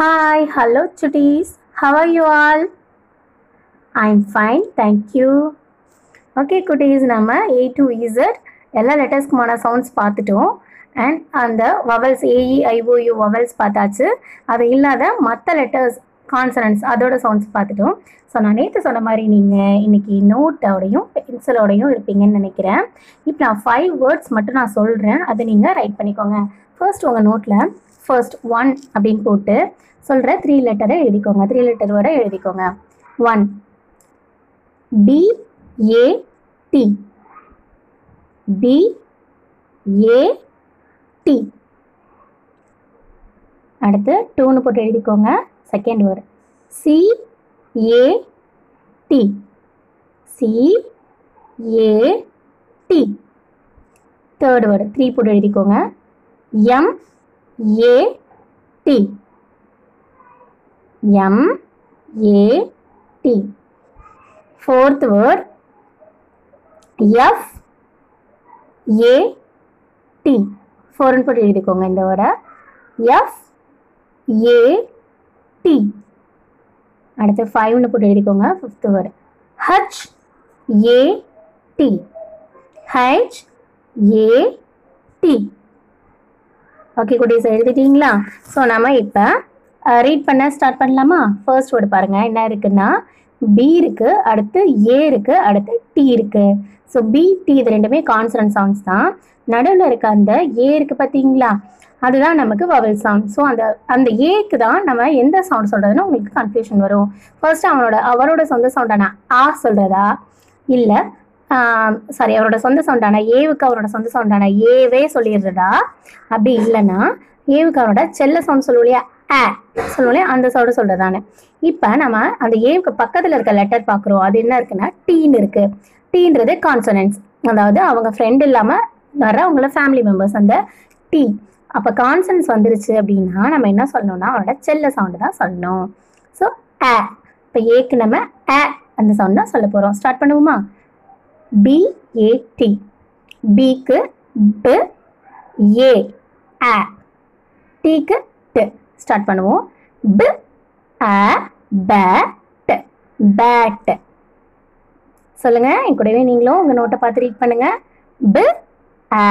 Hi hello Chutties how are you all I am fine thank you okay குட்டீஸ் நம்ம A to Z எல்லா லெட்டர்ஸ்க்குமான sounds பார்த்துட்டோம். And அந்த vowels A E I O U vowels பார்த்தாச்சு. அது இல்லாத மற்ற லெட்டர்ஸ் கான்சனன்ஸ் அதோட சவுண்ட்ஸ் பார்த்துட்டோம். ஸோ நான் நேற்று சொன்ன மாதிரி நீங்கள் இன்னைக்கு நோட்டோடையும் பென்சிலோடையும் இருப்பீங்கன்னு நினைக்கிறேன். இப்போ நான் ஃபைவ் வேர்ட்ஸ் மட்டும் நான் சொல்கிறேன் அதை நீங்கள் ரைட் பண்ணிக்கோங்க. ஃபர்ஸ்ட் உங்கள் நோட்டில் ஃபர்ஸ்ட் ஒன் அப்படின்னு போட்டு சொல்கிற த்ரீ லெட்டரை எழுதிக்கோங்க. த்ரீ லெட்டர் வரை எழுதிக்கோங்க. ஒன் பிஏடி பிஏடி அடுத்து டூன்னு போட்டு எழுதிக்கோங்க. Second word C A T C A T third word three போட்டு எழுதிக்கோங்க. M A T. M A T. Fourth word F A T ஃபோர்னு போட்டு எழுதிக்கோங்க இந்த வேர்டை எஃப் ஏ டி அடுத்து ஃபைவ்னு போட்டு எழுதிக்கோங்க fifth word H A T H A T okay குட்டீஸ் எழுதிட்டீங்களா? ஸோ நம்ம இப்போ ரீட் பண்ண ஸ்டார்ட் பண்ணலாமா? ஃபர்ஸ்ட் வேர்டு பாருங்கள் என்ன இருக்குன்னா பி இருக்குது அடுத்து ஏ இருக்குது அடுத்து டி இருக்குது ஸோ பி டி இது ரெண்டுமே கான்சனன்ட் சாங்ஸ் தான். நடுவில் இருக்க அந்த ஏ இருக்குது பார்த்தீங்களா அதுதான் நமக்கு வவல் சவுண்ட் ஸோ அந்த அந்த ஏக்கு தான் நம்ம எந்த சவுண்ட் சொல்கிறதுன்னு உங்களுக்கு கன்ஃபியூஷன் வரும். ஃபர்ஸ்ட் அவனோட அவரோட சொந்த சவுண்டான ஆ சொல்கிறதா இல்லை சாரி அவரோட சொந்த சவுண்டான ஏவுக்கு அவரோட சொந்த சவுண்டான ஏவே சொல்லிடுறதா அப்படி இல்லைன்னா ஏவுக்கு அவரோட செல்ல சவுண்ட் சொல்லுவலையா ஆ சொல்லுவோம் அந்த சவுண்டு சொல்கிறதானே இப்போ நம்ம அந்த ஏவுக்கு பக்கத்தில் இருக்க லெட்டர் பார்க்குறோம். அது என்ன இருக்குன்னா டீன்னு இருக்கு. டீன்றது கான்சனன்ஸ் அதாவது அவங்க ஃப்ரெண்ட் இல்லாமல் வர அவங்கள ஃபேமிலி மெம்பர்ஸ் அந்த டி அப்போ கான்சனன்ஸ் வந்துருச்சு அப்படின்னா நம்ம என்ன சொல்லணும்னா அவனோட செல்ல சவுண்டு தான் சொல்லணும். ஸோ ஆ இப்போ ஏக்கு நம்ம ஆ அந்த சவுண்ட் தான் சொல்ல போகிறோம் ஸ்டார்ட் பண்ணுவோமா? பிஏடி பிக்கு ப ஏ ஆ டீக்கு டு ஸ்டார்ட் பண்ணுவோம். ப அ பேட் பேட் சொல்லுங்க என் கூடவே நீங்களும் உங்க நோட்டை பார்த்து ரீட் பண்ணுங்க. B a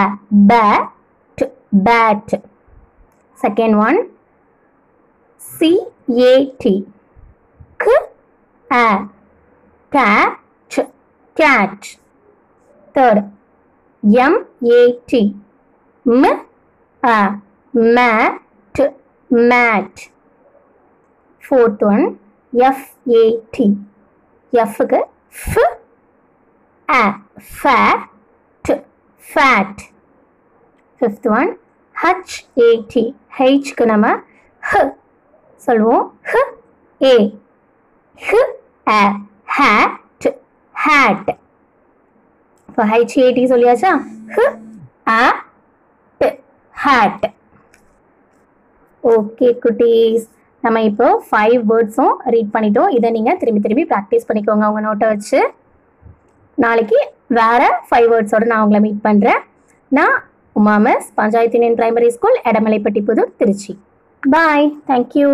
bat bat second one C A T க் அ cat cat third M A T a mat mat fourth one F A T எஃப்க்கு ஃப் அ fat fat fifth one H A T ஹெச்க்கு நம்ம ஹ சொல்லுவோம். ஹ A ஹ அ hat hat இப்போ H A T சொல்லியாச்சா? ஹ அ ஹேட் ஓகே குட்டீஸ் நம்ம இப்போ ஃபைவ் வேர்ட்ஸும் ரீட் பண்ணிட்டோம். இதை நீங்கள் திரும்பி திரும்பி ப்ராக்டிஸ் பண்ணிக்கோங்க உங்கள் நோட்டை வச்சு. நாளைக்கு வேறு ஃபைவ் வேர்ட்ஸோட நான் உங்களை மீட் பண்ணுறேன் நான் Uma miss Panchayat Union Primary School Edamalaipatti Puthur Trichy. Bye thank you